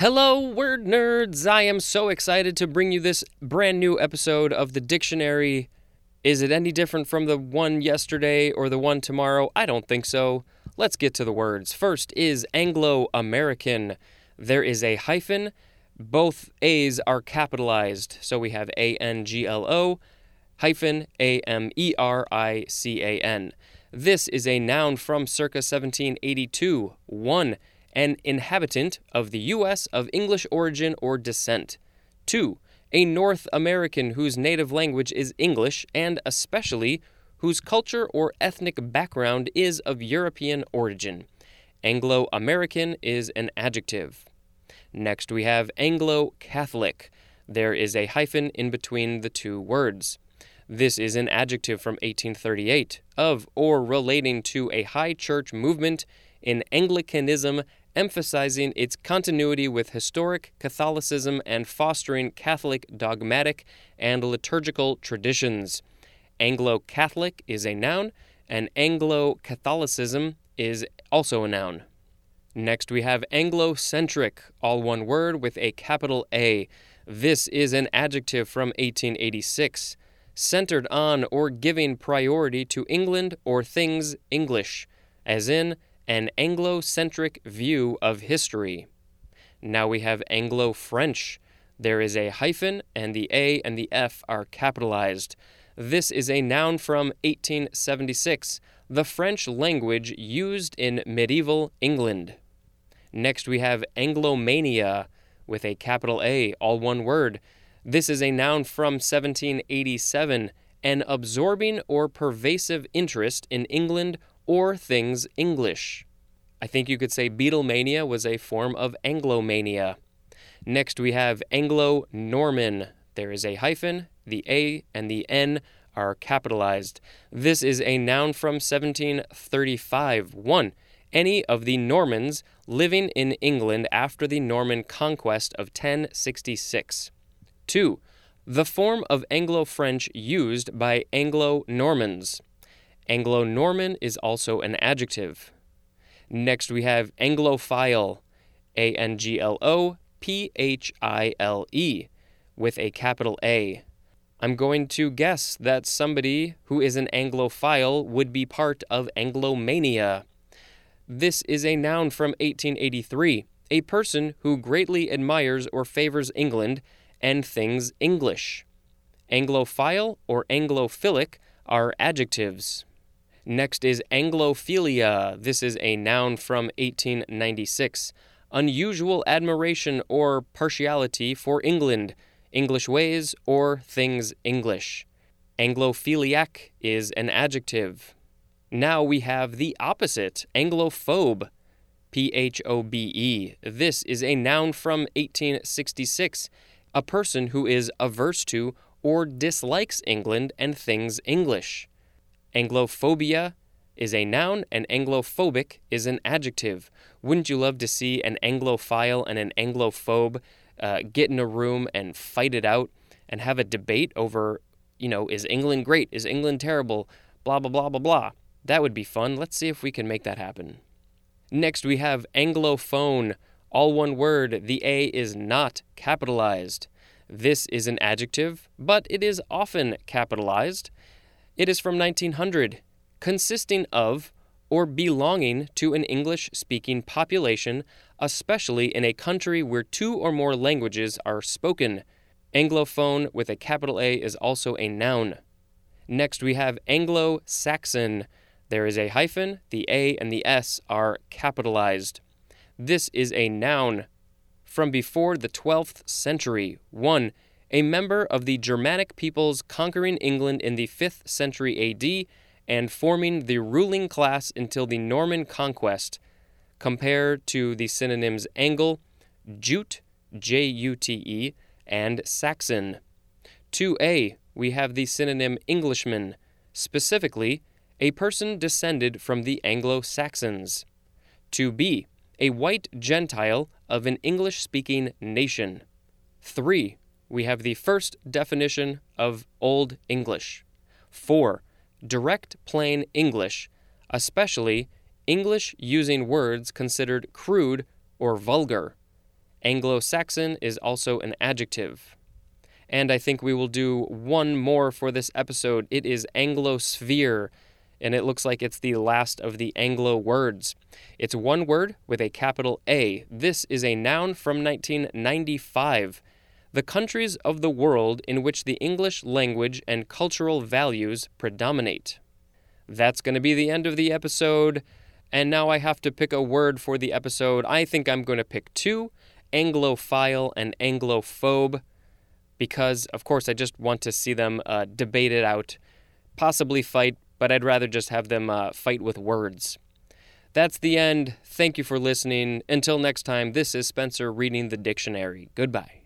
Hello, word nerds! I am so excited to bring you this brand new episode of the dictionary. Is it any different from the one yesterday or the one tomorrow? I don't think so. Let's get to the words. First is Anglo American. There is a hyphen. Both A's are capitalized. So we have A N G L O hyphen A M E R I C A N. This is a noun from circa 1782. 1 an inhabitant of the U.S. of English origin or descent. 2. A North American whose native language is English and especially whose culture or ethnic background is of European origin. Anglo American is an adjective. Next, we have Anglo Catholic. There is a hyphen in between the two words. This is an adjective from 1838, of or relating to a high church movement in Anglicanism emphasizing its continuity with historic Catholicism and fostering Catholic dogmatic and liturgical traditions. Anglo Catholic is a noun, and Anglo Catholicism is also a noun. Next, we have Anglo-centric, all one word with a capital A. This is an adjective from 1886, centered on or giving priority to England or things English, as in an Anglo centric view of history. Now we have Anglo French. There is a hyphen, and the A and the F are capitalized. This is a noun from 1876, the French language used in medieval England. Next, we have Anglomania with a capital A, all one word. This is a noun from 1787, an absorbing or pervasive interest in England or things English. I think you could say Beatlemania was a form of Anglomania. Next, we have Anglo Norman. There is a hyphen, the A and the N are capitalized. This is a noun from 1735. 1. Any of the Normans living in England after the Norman conquest of 1066. 2. The form of Anglo French used by Anglo Normans. Anglo Norman is also an adjective. Next, we have Anglophile, A N G L O P H I L E, with a capital A. I'm going to guess that somebody who is an Anglophile would be part of Anglomania. This is a noun from 1883, a person who greatly admires or favors England and things English. Anglophile or Anglophilic are adjectives. Next is Anglophilia. This is a noun from 1896. Unusual admiration or partiality for England, English ways, or things English. Anglophiliac is an adjective. Now we have the opposite, Anglophobe. P H O B E. This is a noun from 1866, a person who is averse to or dislikes England and things English. Anglophobia is a noun and Anglophobic is an adjective. Wouldn't you love to see an Anglophile and an Anglophobe uh, get in a room and fight it out and have a debate over, you know, is England great? Is England terrible? Blah, blah, blah, blah, blah. That would be fun. Let's see if we can make that happen. Next, we have Anglophone. All one word. The A is not capitalized. This is an adjective, but it is often capitalized. It is from 1900, consisting of or belonging to an English speaking population, especially in a country where two or more languages are spoken. Anglophone with a capital A is also a noun. Next, we have Anglo Saxon. There is a hyphen, the A and the S are capitalized. This is a noun. From before the 12th century, 1 a member of the Germanic peoples conquering England in the 5th century AD and forming the ruling class until the Norman conquest, compared to the synonyms Angle, Jute, J U T E, and Saxon. 2a, we have the synonym Englishman, specifically, a person descended from the Anglo Saxons. 2b, a white Gentile of an English speaking nation. 3 we have the first definition of Old English. 4. Direct plain English, especially English using words considered crude or vulgar. Anglo Saxon is also an adjective. And I think we will do one more for this episode. It is Anglosphere, and it looks like it's the last of the Anglo words. It's one word with a capital A. This is a noun from 1995. The countries of the world in which the English language and cultural values predominate. That's going to be the end of the episode. And now I have to pick a word for the episode. I think I'm going to pick two Anglophile and Anglophobe because, of course, I just want to see them uh, debate it out, possibly fight, but I'd rather just have them uh, fight with words. That's the end. Thank you for listening. Until next time, this is Spencer reading the dictionary. Goodbye.